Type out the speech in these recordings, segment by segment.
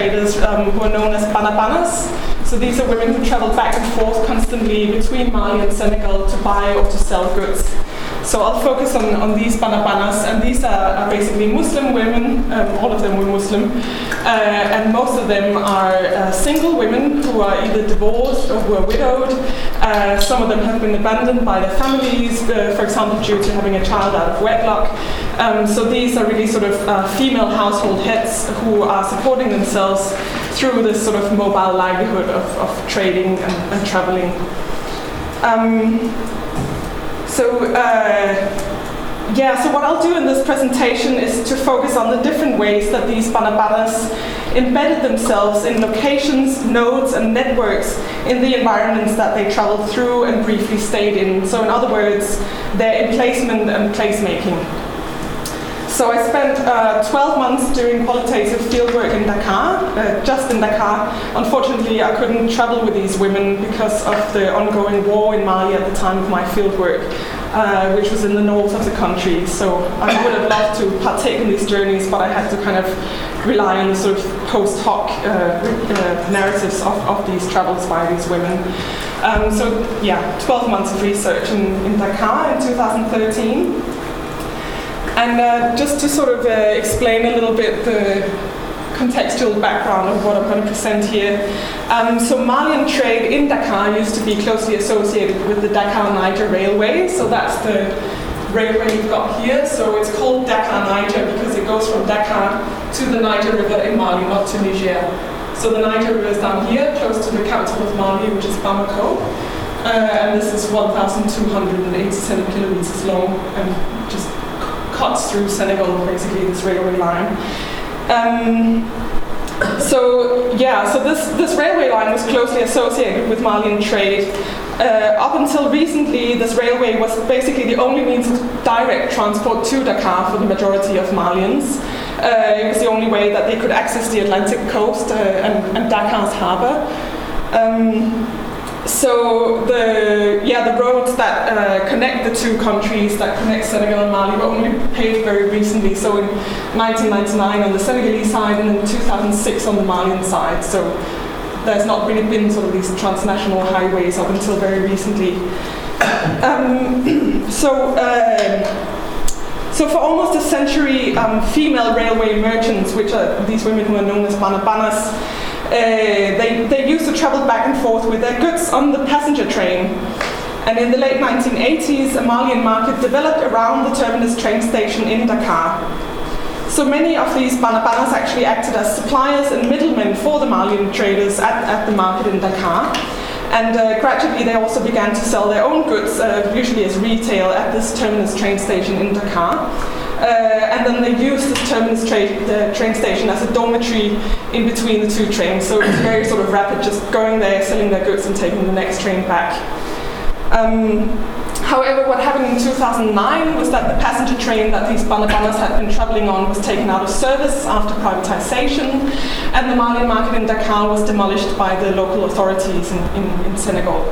traders um, who are known as banabanas. So these are women who travel back and forth constantly between Mali and Senegal to buy or to sell goods. So I'll focus on, on these banabanas, and these are, are basically Muslim women, um, all of them were Muslim, uh, and most of them are uh, single women who are either divorced or who are widowed. Uh, some of them have been abandoned by their families, uh, for example, due to having a child out of wedlock. Um, so these are really sort of uh, female household heads who are supporting themselves through this sort of mobile livelihood of, of trading and, and traveling. Um, so, uh, yeah, so what I'll do in this presentation is to focus on the different ways that these banabanas embedded themselves in locations, nodes, and networks in the environments that they traveled through and briefly stayed in. So, in other words, their emplacement and placemaking. So I spent uh, 12 months doing qualitative fieldwork in Dakar, uh, just in Dakar. Unfortunately, I couldn't travel with these women because of the ongoing war in Mali at the time of my fieldwork, uh, which was in the north of the country. So I would have loved to partake in these journeys, but I had to kind of rely on the sort of post hoc uh, uh, narratives of, of these travels by these women. Um, so yeah, 12 months of research in, in Dakar in 2013. And uh, just to sort of uh, explain a little bit the contextual background of what I'm going to present here. Um, so Malian trade in Dakar used to be closely associated with the Dakar-Niger Railway. So that's the railway you've got here. So it's called Dakar-Niger because it goes from Dakar to the Niger River in Mali, not to Niger. So the Niger River is down here, close to the capital of Mali, which is Bamako. Uh, and this is 1,287 kilometers long and just cuts through Senegal, basically, this railway line. Um, so yeah, so this, this railway line was closely associated with Malian trade. Uh, up until recently, this railway was basically the only means of direct transport to Dakar for the majority of Malians. Uh, it was the only way that they could access the Atlantic coast uh, and, and, Dakar's harbour. Um, so the yeah the roads that uh, connect the two countries that connect Senegal and Mali were only paved very recently. So in 1999 on the Senegalese side and in 2006 on the Malian side. So there's not really been sort of these transnational highways up until very recently. Um, so. Uh, so for almost a century, um, female railway merchants, which are these women who are known as banabanas, they, they used to travel back and forth with their goods on the passenger train. And in the late 1980s, a Malian market developed around the terminus train station in Dakar. So many of these banabanas actually acted as suppliers and middlemen for the Malian traders at, at the market in Dakar. And uh, gradually they also began to sell their own goods, uh, usually as retail, at this terminus train station in Dakar. Uh, and then they used the terminus train, the train station as a dormitory in between the two trains. So it was very sort of rapid, just going there, selling their goods, and taking the next train back. Um, however, what happened in 2009 was that the passenger train that these banabanas had been traveling on was taken out of service after privatization, and the Malian market in Dakar was demolished by the local authorities in, in, in Senegal.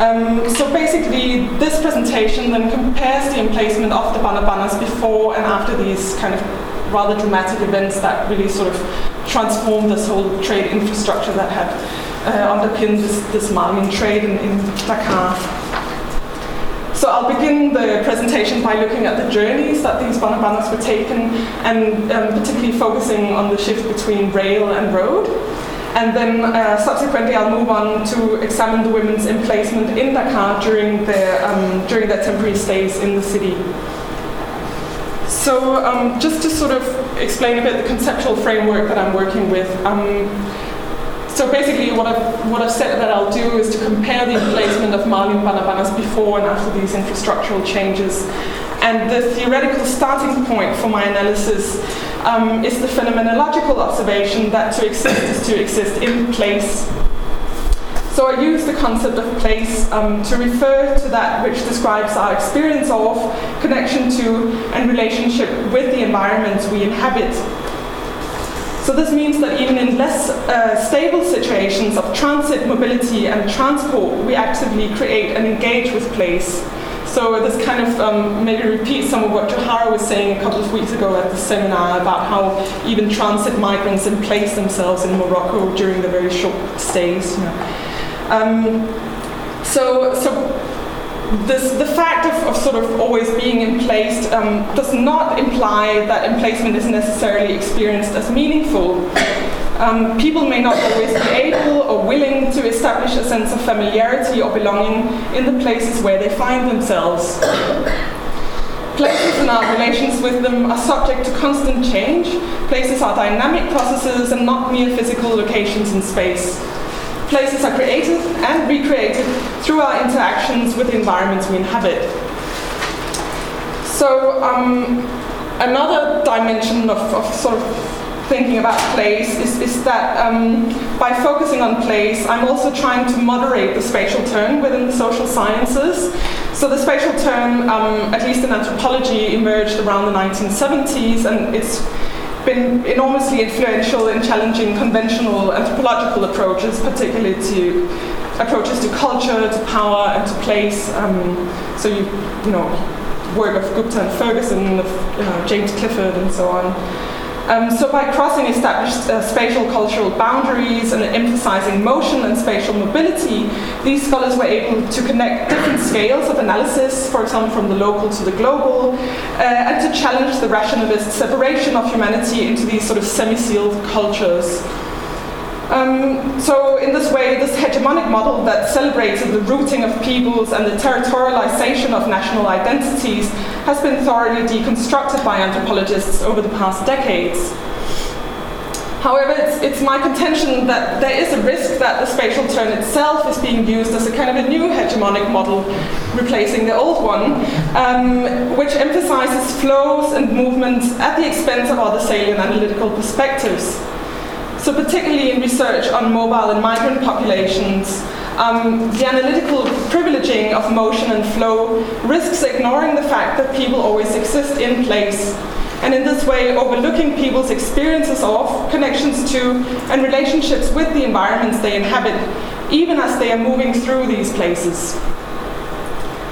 Um, so basically, this presentation then compares the emplacement of the banabanas before and after these kind of rather dramatic events that really sort of transformed this whole trade infrastructure that had uh, underpinned this, this Malian trade in, in Dakar. So I'll begin the presentation by looking at the journeys that these banabanas were taken and um, particularly focusing on the shift between rail and road. And then uh, subsequently, I'll move on to examine the women's emplacement in Dakar during their, um, during their temporary stays in the city. So, um, just to sort of explain a bit the conceptual framework that I'm working with. Um, so basically, what I've, what I've said that I'll do is to compare the emplacement of Malian banabanas before and after these infrastructural changes. And the theoretical starting point for my analysis um, is the phenomenological observation that to exist is to exist in place. So I use the concept of place um, to refer to that which describes our experience of, connection to, and relationship with the environments we inhabit. So this means that even in less uh, stable situations of transit, mobility, and transport, we actively create and engage with place So this kind of um, maybe repeats some of what Johara was saying a couple of weeks ago at the seminar about how even transit migrants place themselves in Morocco during the very short stays. Um, so, so this, the fact of, of, sort of always being emplaced um, does not imply that emplacement is necessarily experienced as meaningful. Um, people may not always be able or willing to establish a sense of familiarity or belonging in the places where they find themselves. Places and our relations with them are subject to constant change. Places are dynamic processes and not mere physical locations in space. Places are created and recreated through our interactions with the environments we inhabit. So, um, another dimension of, of sort of thinking about place is, is that um, by focusing on place, I'm also trying to moderate the spatial turn within the social sciences. So the spatial turn, um, at least in anthropology, emerged around the 1970s, and it's been enormously influential in challenging conventional anthropological approaches, particularly to approaches to culture, to power, and to place. Um, so you, you know, work of Gupta and Ferguson, of uh, James Clifford, and so on. Um, so by crossing established uh, spatial cultural boundaries and emphasizing motion and spatial mobility, these scholars were able to connect different scales of analysis, for example, from the local to the global, uh, and to challenge the rationalist separation of humanity into these sort of semi-sealed cultures. Um, so in this way, this hegemonic model that celebrated the rooting of peoples and the territorialization of national identities has been thoroughly deconstructed by anthropologists over the past decades. However, it's, it's, my contention that there is a risk that the spatial turn itself is being used as a kind of a new hegemonic model, replacing the old one, um, which emphasizes flows and movements at the expense of other salient analytical perspectives. So particularly in research on mobile and migrant populations, um, the analytical privileging of motion and flow risks ignoring the fact that people always exist in place, and in this way overlooking people's experiences of, connections to, and relationships with the environments they inhabit, even as they are moving through these places.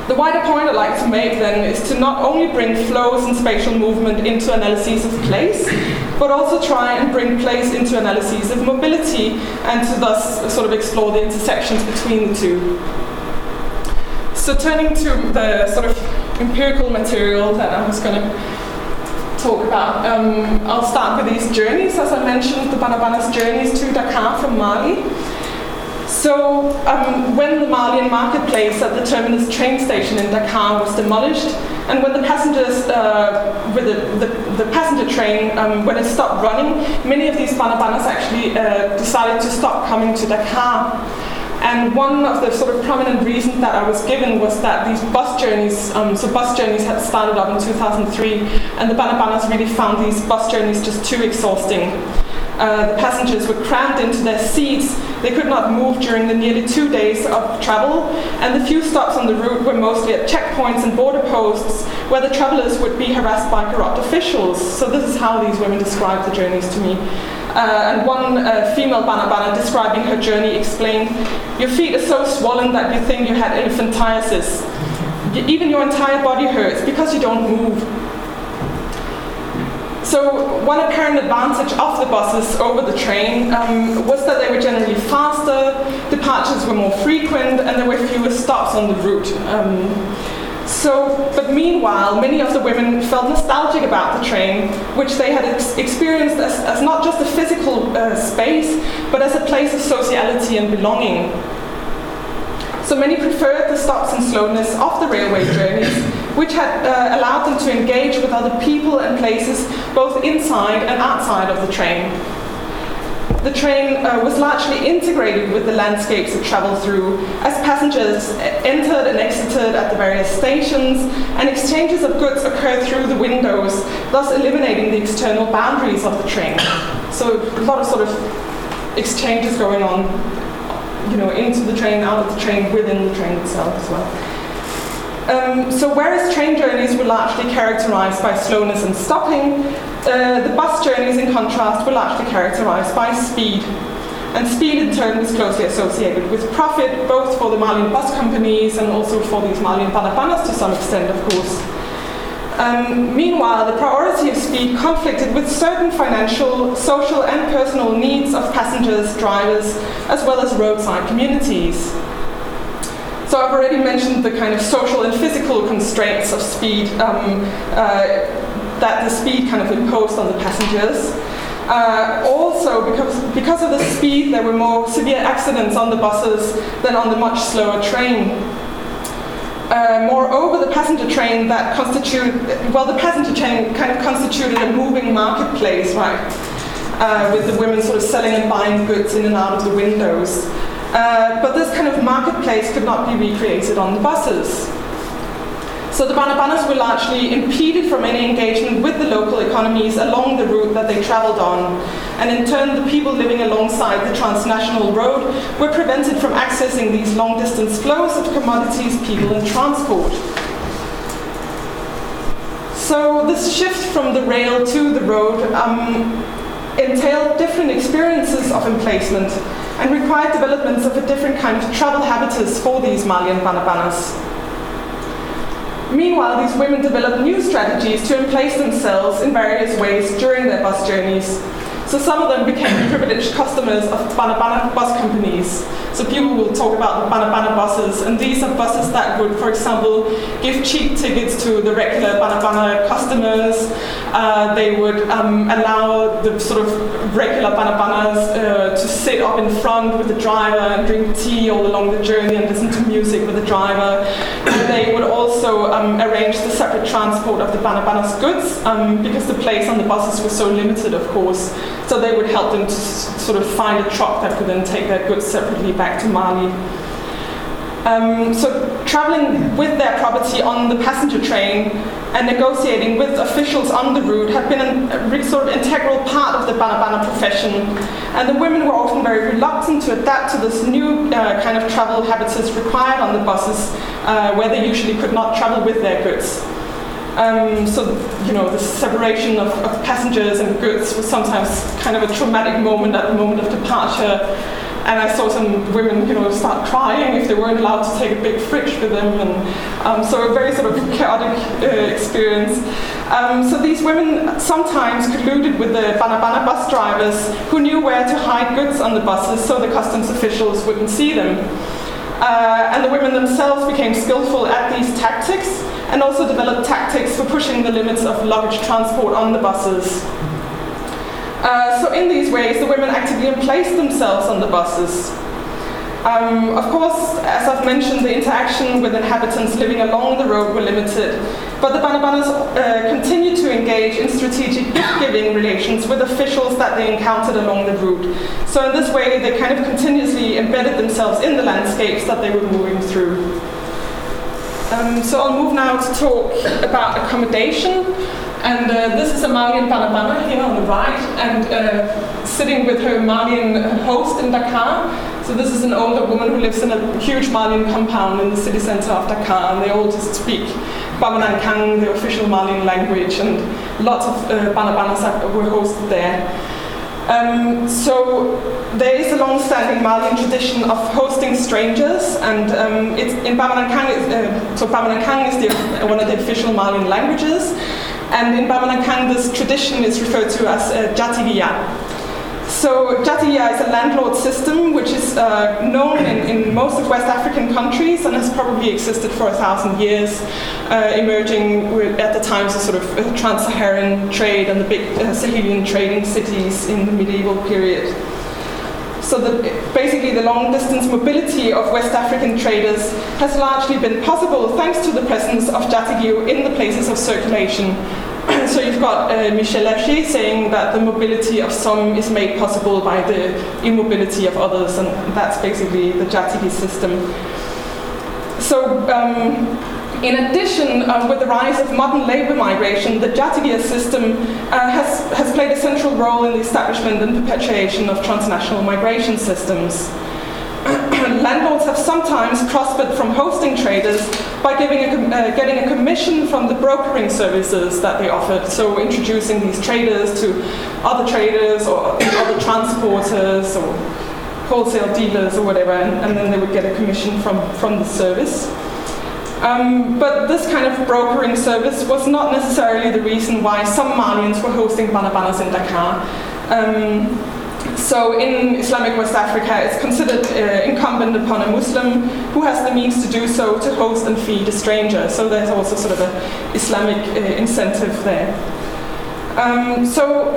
The wider point I'd like to make then is to not only bring flows and spatial movement into analyses of place, but also try and bring place into analyses of mobility and to thus sort of explore the intersections between the two. So turning to the sort of empirical material that I was going to talk about, um, I'll start with these journeys. As I mentioned, the Banabanas journeys to Dakar from Mali. So um, when the Malian marketplace at the terminus train station in Dakar was demolished, and when the passengers, uh, with the, the, the, passenger train, um, when it stopped running, many of these Banabanas actually uh, decided to stop coming to Dakar. And one of the sort of prominent reasons that I was given was that these bus journeys, um, so bus journeys had started up in 2003, and the Banabanas really found these bus journeys just too exhausting. Uh, the passengers were crammed into their seats. They could not move during the nearly two days of travel, and the few stops on the route were mostly at checkpoints and border posts where the travelers would be harassed by corrupt officials. So, this is how these women described the journeys to me. Uh, and one uh, female Banabana describing her journey explained, Your feet are so swollen that you think you had elephantiasis. Even your entire body hurts because you don't move. So one apparent advantage of the buses over the train um, was that they were generally faster, departures were more frequent, and there were fewer stops on the route. Um, so, but meanwhile, many of the women felt nostalgic about the train, which they had ex- experienced as, as, not just a physical uh, space, but as a place of sociality and belonging. So many preferred the stops and slowness of the railway journeys, which had uh, allowed them to engage with other people and places both inside and outside of the train. The train uh, was largely integrated with the landscapes it traveled through, as passengers entered and exited at the various stations, and exchanges of goods occurred through the windows, thus eliminating the external boundaries of the train. So, a lot of sort of exchanges going on you know, into the train, out of the train, within the train itself as well. Um, so whereas train journeys were largely characterized by slowness and stopping, uh, the bus journeys in contrast were largely characterized by speed. And speed in turn was closely associated with profit, both for the Malian bus companies and also for these Malian banabanas to some extent, of course. Um, meanwhile, the priority of speed conflicted with certain financial, social, and personal needs of passengers, drivers, as well as roadside communities. So I've already mentioned the kind of social and physical constraints of speed um, uh, that the speed kind of imposed on the passengers. Uh, also, because, because of the speed, there were more severe accidents on the buses than on the much slower train. Uh, moreover, the passenger train that constituted, well, the passenger train kind of constituted a moving marketplace, right? Uh, with the women sort of selling and buying goods in and out of the windows. Uh, but this kind of marketplace could not be recreated on the buses. So the Banabanas were largely impeded from any engagement with the local economies along the route that they traveled on. And in turn, the people living alongside the transnational road were prevented from accessing these long distance flows of commodities, people, and transport. So this shift from the rail to the road um, entailed different experiences of emplacement and required developments of a different kind of travel habitus for these Malian Banabanas. Meanwhile, these women developed new strategies to emplace themselves in various ways during their bus journeys. So some of them became privileged customers of Banabana bus companies. So people will talk about the Banabana buses, and these are buses that would, for example, give cheap tickets to the regular Banabana customers. Uh, they would um, allow the sort of regular Banabanas uh, to sit up in front with the driver and drink tea all along the journey and listen to music with the driver. And they would also um, arrange the separate transport of the Banabanas goods um, because the place on the buses was so limited, of course. So they would help them to sort of find a truck that could then take their goods separately back to Mali. Um, so traveling with their property on the passenger train and negotiating with officials on the route had been a sort of integral part of the Banabana profession. And the women were often very reluctant to adapt to this new uh, kind of travel habitus required on the buses, uh, where they usually could not travel with their goods. Um, so, you know, the separation of, of passengers and goods was sometimes kind of a traumatic moment at the moment of departure. And I saw some women, you know, start crying if they weren't allowed to take a big fridge with them. And um, so a very sort of chaotic uh, experience. Um, so these women sometimes colluded with the Banabana bus drivers who knew where to hide goods on the buses so the customs officials wouldn't see them. Uh, and the women themselves became skillful at these tactics and also developed tactics for pushing the limits of luggage transport on the buses. Uh, so in these ways, the women actively emplaced themselves on the buses. Um, of course, as I've mentioned, the interaction with inhabitants living along the road were limited, but the Banabanas uh, continued to engage in strategic gift-giving relations with officials that they encountered along the route. So in this way, they kind of continuously embedded themselves in the landscapes that they were moving through. Um, so I'll move now to talk about accommodation. And uh, this is a Malian Banabana here on the right, and uh, sitting with her Malian host in Dakar. So this is an older woman who lives in a huge Malian compound in the city center of Dakar, and they all just speak Bamanankan, the official Malian language, and lots of uh, Banabanas were hosted there. Um, so there is a long-standing Malian tradition of hosting strangers, and um, it's in Bamanankan. Uh, so Bamanankan is the, one of the official Malian languages, and in Bamanankan this tradition is referred to as uh, Jatigiya. So Jatiya is a landlord system which is uh, known in, in most of West African countries and has probably existed for a thousand years, uh, emerging with, at the times of sort of uh, trans-Saharan trade and the big uh, Sahelian trading cities in the medieval period. So the, basically the long distance mobility of West African traders has largely been possible thanks to the presence of Jatigio in the places of circulation. So you've got uh, Michel Lachey saying that the mobility of some is made possible by the immobility of others, and that's basically the Jatigi system. So, um, in addition, uh, with the rise of modern labor migration, the Jatigiya system uh, has, has played a central role in the establishment and perpetuation of transnational migration systems. Landlords have sometimes prospered from hosting traders by a, uh, getting a commission from the brokering services that they offered. So, introducing these traders to other traders or other transporters or wholesale dealers or whatever, and, and then they would get a commission from, from the service. Um, but this kind of brokering service was not necessarily the reason why some Malians were hosting banabanas in Dakar. Um, so in Islamic West Africa, it's considered uh, incumbent upon a Muslim who has the means to do so to host and feed a stranger. So there's also sort of an Islamic uh, incentive there. Um, so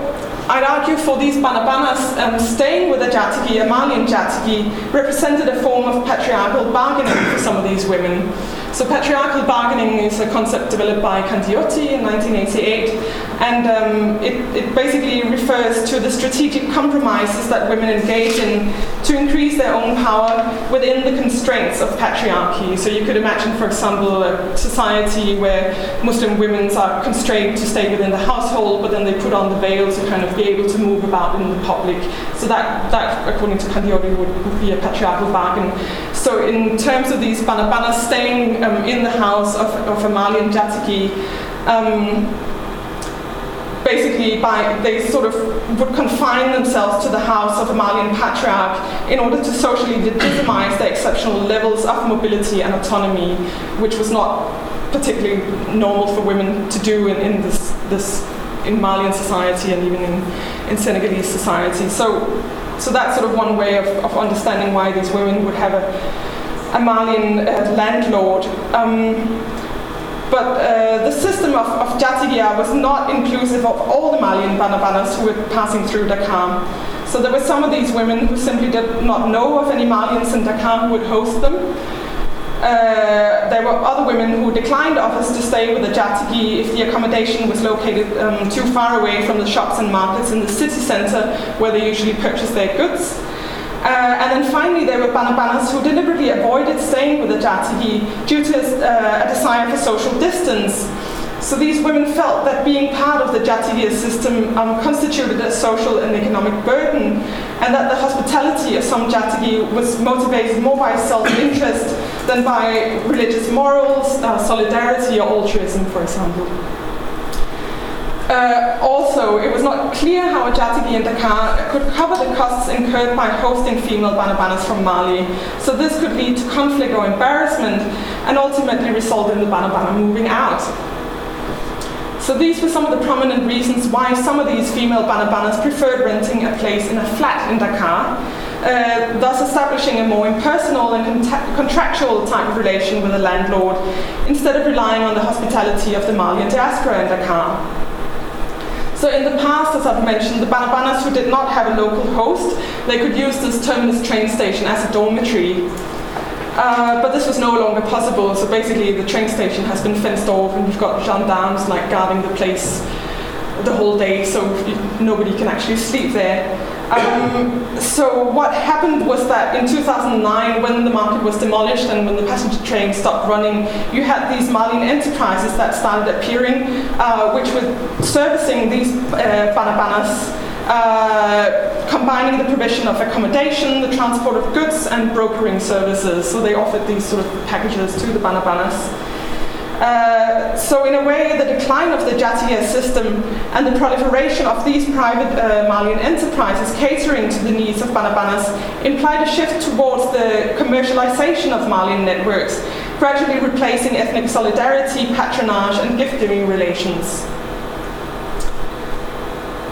I'd argue for these banabanas, um, staying with a jatigi, a Malian jatigi, represented a form of patriarchal bargaining for some of these women. So patriarchal bargaining is a concept developed by Kandiyoti in 1988, and um, it, it, basically refers to the strategic compromises that women engage in to increase their own power within the constraints of patriarchy. So you could imagine, for example, a society where Muslim women are constrained to stay within the household, but then they put on the veil to kind of be able to move about in the public. So that, that according to Kandiyoti, would, would be a patriarchal bargain. So in terms of these banabanas staying um, in the house of, of a Malian Jatigi. Um, basically, by they sort of would confine themselves to the house of a Malian patriarch in order to socially legitimize their exceptional levels of mobility and autonomy, which was not particularly normal for women to do in, in this, this in Malian society and even in, in Senegalese society. So, so that's sort of one way of, of understanding why these women would have a a Malian uh, landlord. Um, but uh, the system of, of Jatigiya was not inclusive of all the Malian Banabanas who were passing through Dakar. So there were some of these women who simply did not know of any Malians in Dakar who would host them. Uh, there were other women who declined offers to stay with the Jatigi if the accommodation was located um, too far away from the shops and markets in the city centre where they usually purchased their goods. Uh, and then finally, there were Banabanas who deliberately avoided staying with the Jatigi due to uh, a desire for social distance. So these women felt that being part of the Jatigi system um, constituted a social and economic burden, and that the hospitality of some Jatigi was motivated more by self-interest than by religious morals, uh, solidarity, or altruism, for example. Uh, also, it was not clear how a Jatigi in Dakar could cover the costs incurred by hosting female Banabanas from Mali, so this could lead to conflict or embarrassment and ultimately result in the Banabana moving out. So these were some of the prominent reasons why some of these female Banabanas preferred renting a place in a flat in Dakar, uh, thus establishing a more impersonal and con- contractual type of relation with the landlord, instead of relying on the hospitality of the Malian diaspora in Dakar. So in the past, as I've mentioned, the Banabanas who did not have a local host, they could use this terminus train station as a dormitory. Uh, but this was no longer possible, so basically the train station has been fenced off and you've got gendarmes like guarding the place the whole day, so nobody can actually sleep there. Um, so what happened was that in 2009, when the market was demolished and when the passenger train stopped running, you had these Malian enterprises that started appearing, uh, which were servicing these uh, banabanas, uh, combining the provision of accommodation, the transport of goods, and brokering services. So they offered these sort of packages to the banabanas. Uh, so in a way, the decline of the Jatiya system and the proliferation of these private uh, Malian enterprises catering to the needs of Banabanas implied a shift towards the commercialization of Malian networks, gradually replacing ethnic solidarity, patronage, and gift-giving relations.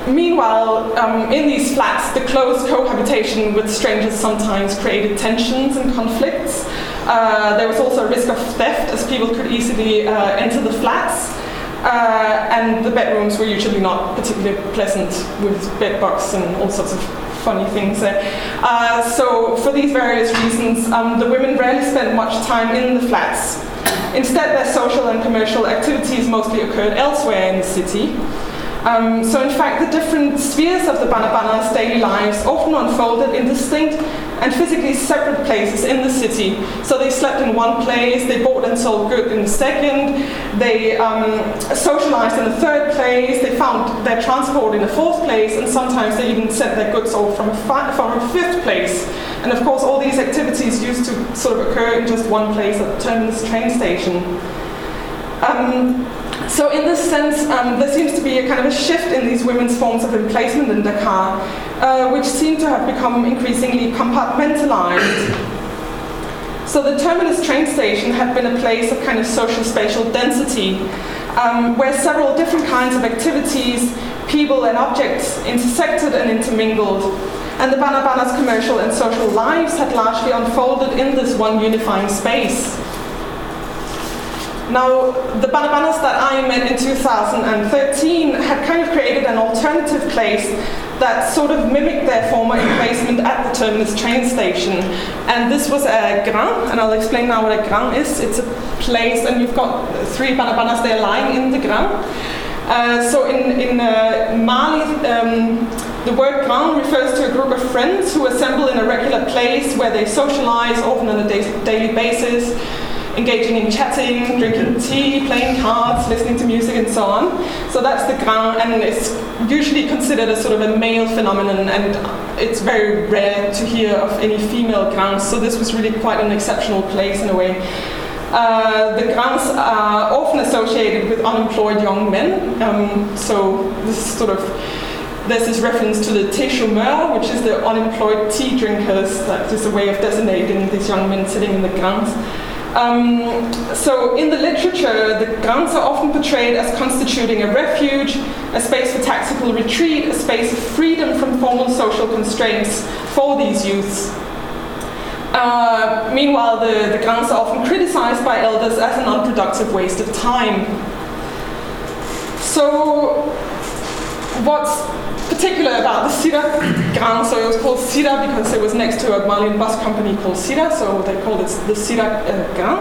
Meanwhile, um, in these flats, the close cohabitation with strangers sometimes created tensions and conflicts. Uh, there was also a risk of theft as people could easily uh, enter the flats. Uh, and the bedrooms were usually not particularly pleasant with bed bugs and all sorts of funny things there. Uh, so, for these various reasons, um, the women rarely spent much time in the flats. Instead, their social and commercial activities mostly occurred elsewhere in the city. Um, so in fact, the different spheres of the Banabanas' daily lives often unfolded in distinct and physically separate places in the city. So they slept in one place, they bought and sold goods in the second, they um, socialized in the third place, they found their transport in the fourth place, and sometimes they even sent their goods off from a, fi- from a fifth place. And of course, all these activities used to sort of occur in just one place at the terminus train station. Um, So in this sense, um, there seems to be a kind of a shift in these women's forms of emplacement in Dakar, uh, which seem to have become increasingly compartmentalized. So the terminus train station had been a place of kind of social spatial density, um, where several different kinds of activities, people and objects intersected and intermingled. And the Bana Bana's commercial and social lives had largely unfolded in this one unifying space. Now, the Bana Banas that I met in 2013 had kind of created an alternative place that sort of mimicked their former emplacement at the terminus train station. And this was a gran, and I'll explain now what a gran is. It's a place, and you've got three Bana Banas there lying in the gran. Uh, so in, in uh, Mali, um, the word gran refers to a group of friends who assemble in a regular place where they socialize, often on a da- daily basis engaging in chatting, drinking tea, playing cards, listening to music, and so on. So that's the grand, and it's usually considered a sort of a male phenomenon, and it's very rare to hear of any female grands. So this was really quite an exceptional place in a way. Uh, the grands are often associated with unemployed young men. Um, so this is sort of there's this reference to the thé chômeur, which is the unemployed tea drinkers. That is a way of designating these young men sitting in the grands. Um, so, in the literature, the grants are often portrayed as constituting a refuge, a space for tactical retreat, a space of freedom from formal social constraints for these youths. Uh, meanwhile, the, the grants are often criticized by elders as an unproductive waste of time. So, what's particular about the Sira Gran, so it was called Sira because it was next to a Malian bus company called Sira, so they called it the Sira uh, Gran.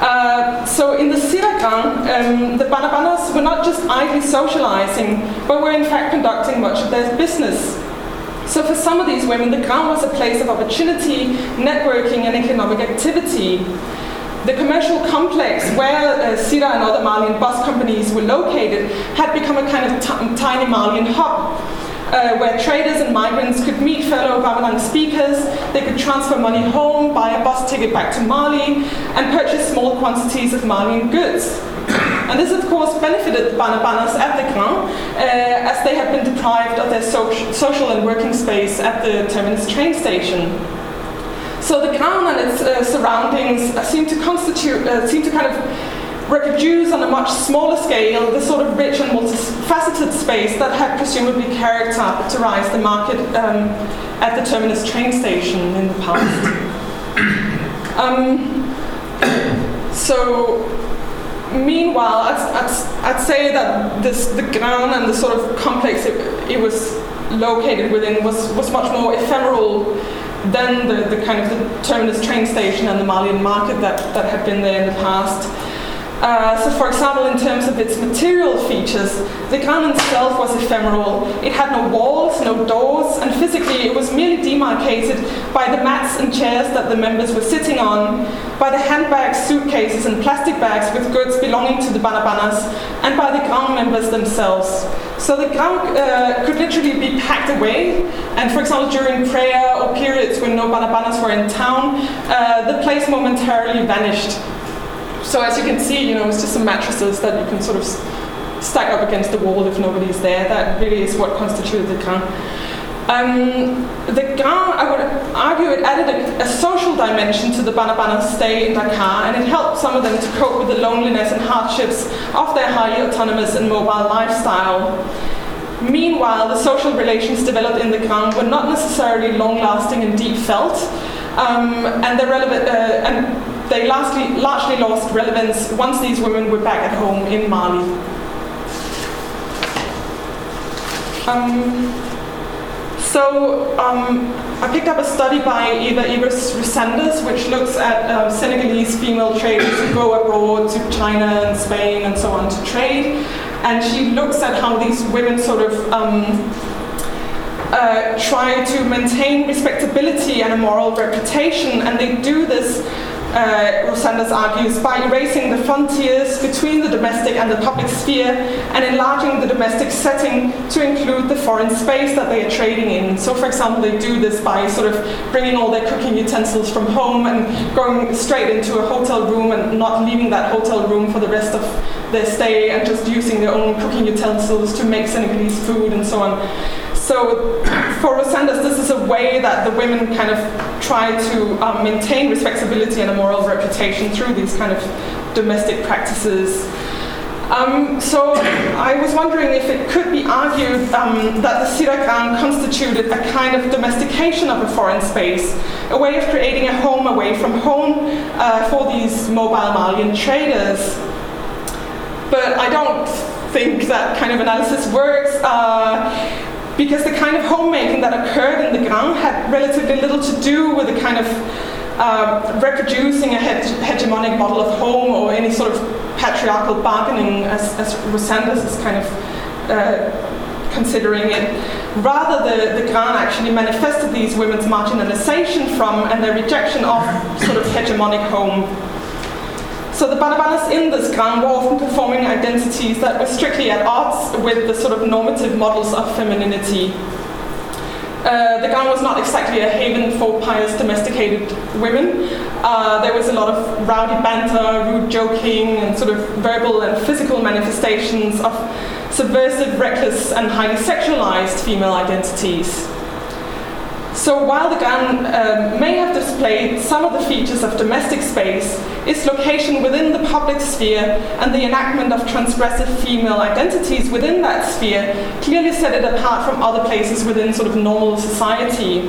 Uh, so in the Sira Gran, um, the Banabanas were not just idly socializing, but were in fact conducting much of their business. So for some of these women, the Gran was a place of opportunity, networking, and economic activity. The commercial complex where uh, Sira and other Malian bus companies were located had become a kind of t- tiny Malian hub. Uh, where traders and migrants could meet fellow Bamanang speakers, they could transfer money home, buy a bus ticket back to Mali, and purchase small quantities of Malian goods. And this, of course, benefited the Banabanas at the uh, as they had been deprived of their so- social and working space at the terminus train station. So the Gran and its uh, surroundings seem to constitute, uh, seem to kind of reproduce on a much smaller scale the sort of rich and multifaceted space that had presumably characterized the market um, at the terminus train station in the past. um, so meanwhile, I'd, I'd, I'd, say that this, the ground and the sort of complex it, it was located within was, was much more ephemeral than the, the kind of the terminus train station and the Malian market that, that had been there in the past. Uh, so, for example, in terms of its material features, the Gran itself was ephemeral. It had no walls, no doors, and physically it was merely demarcated by the mats and chairs that the members were sitting on, by the handbags, suitcases, and plastic bags with goods belonging to the Banabanas, and by the Gran members themselves. So the Gran uh, could literally be packed away, and for example, during prayer or periods when no Banabanas were in town, uh, the place momentarily vanished. So as you can see, you know, it's just some mattresses that you can sort of stack up against the wall if nobody's there. That really is what constituted the Gran. Um, the Gran, I would argue, it added a, a, social dimension to the Banabana stay in Dakar, and it helped some of them to cope with the loneliness and hardships of their highly autonomous and mobile lifestyle. Meanwhile, the social relations developed in the Gran were not necessarily long-lasting and deep felt, um, and, uh, and they lastly, largely lost relevance once these women were back at home in Mali. Um, so um, I picked up a study by Eva Evers Rosander, which looks at uh, Senegalese female traders who go abroad to China and Spain and so on to trade. And she looks at how these women sort of um, uh, try to maintain respectability and a moral reputation, and they do this uh, argues, by erasing the frontiers between the domestic and the public sphere and enlarging the domestic setting to include the foreign space that they are trading in. So, for example, they do this by sort of bringing all their cooking utensils from home and going straight into a hotel room and not leaving that hotel room for the rest of their stay and just using their own cooking utensils to make Senegalese food and so on. So for Rosenders, this is a way that the women kind of try to um, maintain respectability and a moral reputation through these kind of domestic practices. Um, so I was wondering if it could be argued um, that the Sira Gran constituted a kind of domestication of a foreign space, a way of creating a home away from home uh, for these mobile Malian traders. But I don't think that kind of analysis works. Uh, because the kind of homemaking that occurred in the Grand had relatively little to do with the kind of uh, reproducing a hegemonic model of home or any sort of patriarchal bargaining as, as Rosenders is kind of uh, considering it. Rather, the, the Grand actually manifested these women's marginalization from and their rejection of sort of hegemonic home so the Banabanas in this Grand were often performing identities that were strictly at odds with the sort of normative models of femininity. Uh, the Grand was not exactly a haven for pious domesticated women. Uh, there was a lot of rowdy banter, rude joking, and sort of verbal and physical manifestations of subversive, reckless, and highly sexualized female identities. So while the gun um, may have displayed some of the features of domestic space, its location within the public sphere and the enactment of transgressive female identities within that sphere clearly set it apart from other places within sort of normal society.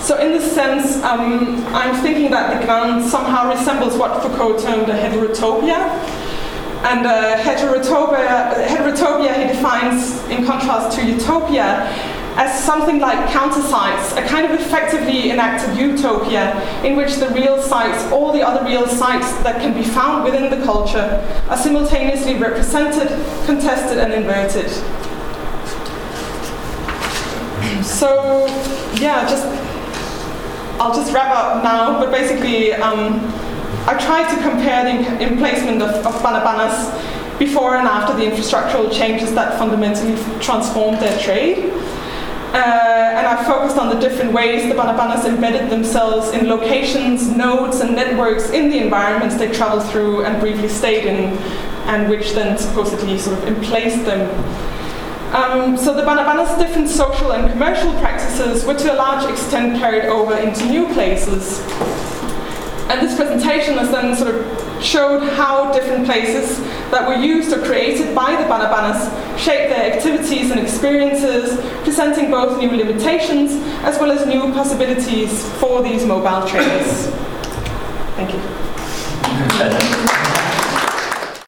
So in this sense, um, I'm thinking that the Grand somehow resembles what Foucault termed a heterotopia. And uh, heterotopia, heterotopia he defines in contrast to utopia as something like counter sites, a kind of effectively enacted utopia in which the real sites, all the other real sites that can be found within the culture, are simultaneously represented, contested, and inverted. So, yeah, just I'll just wrap up now, but basically, um, I tried to compare the emplacement of, of Banabanas before and after the infrastructural changes that fundamentally transformed their trade. Uh, and I focused on the different ways the Banabanas embedded themselves in locations, nodes, and networks in the environments they traveled through and briefly stayed in, and which then supposedly sort of emplaced them. Um, so the Banabanas' different social and commercial practices were to a large extent carried over into new places. And this presentation has then sort of showed how different places that were used or created by the Banabanas shaped their activities and experiences, presenting both new limitations as well as new possibilities for these mobile traders. Thank you.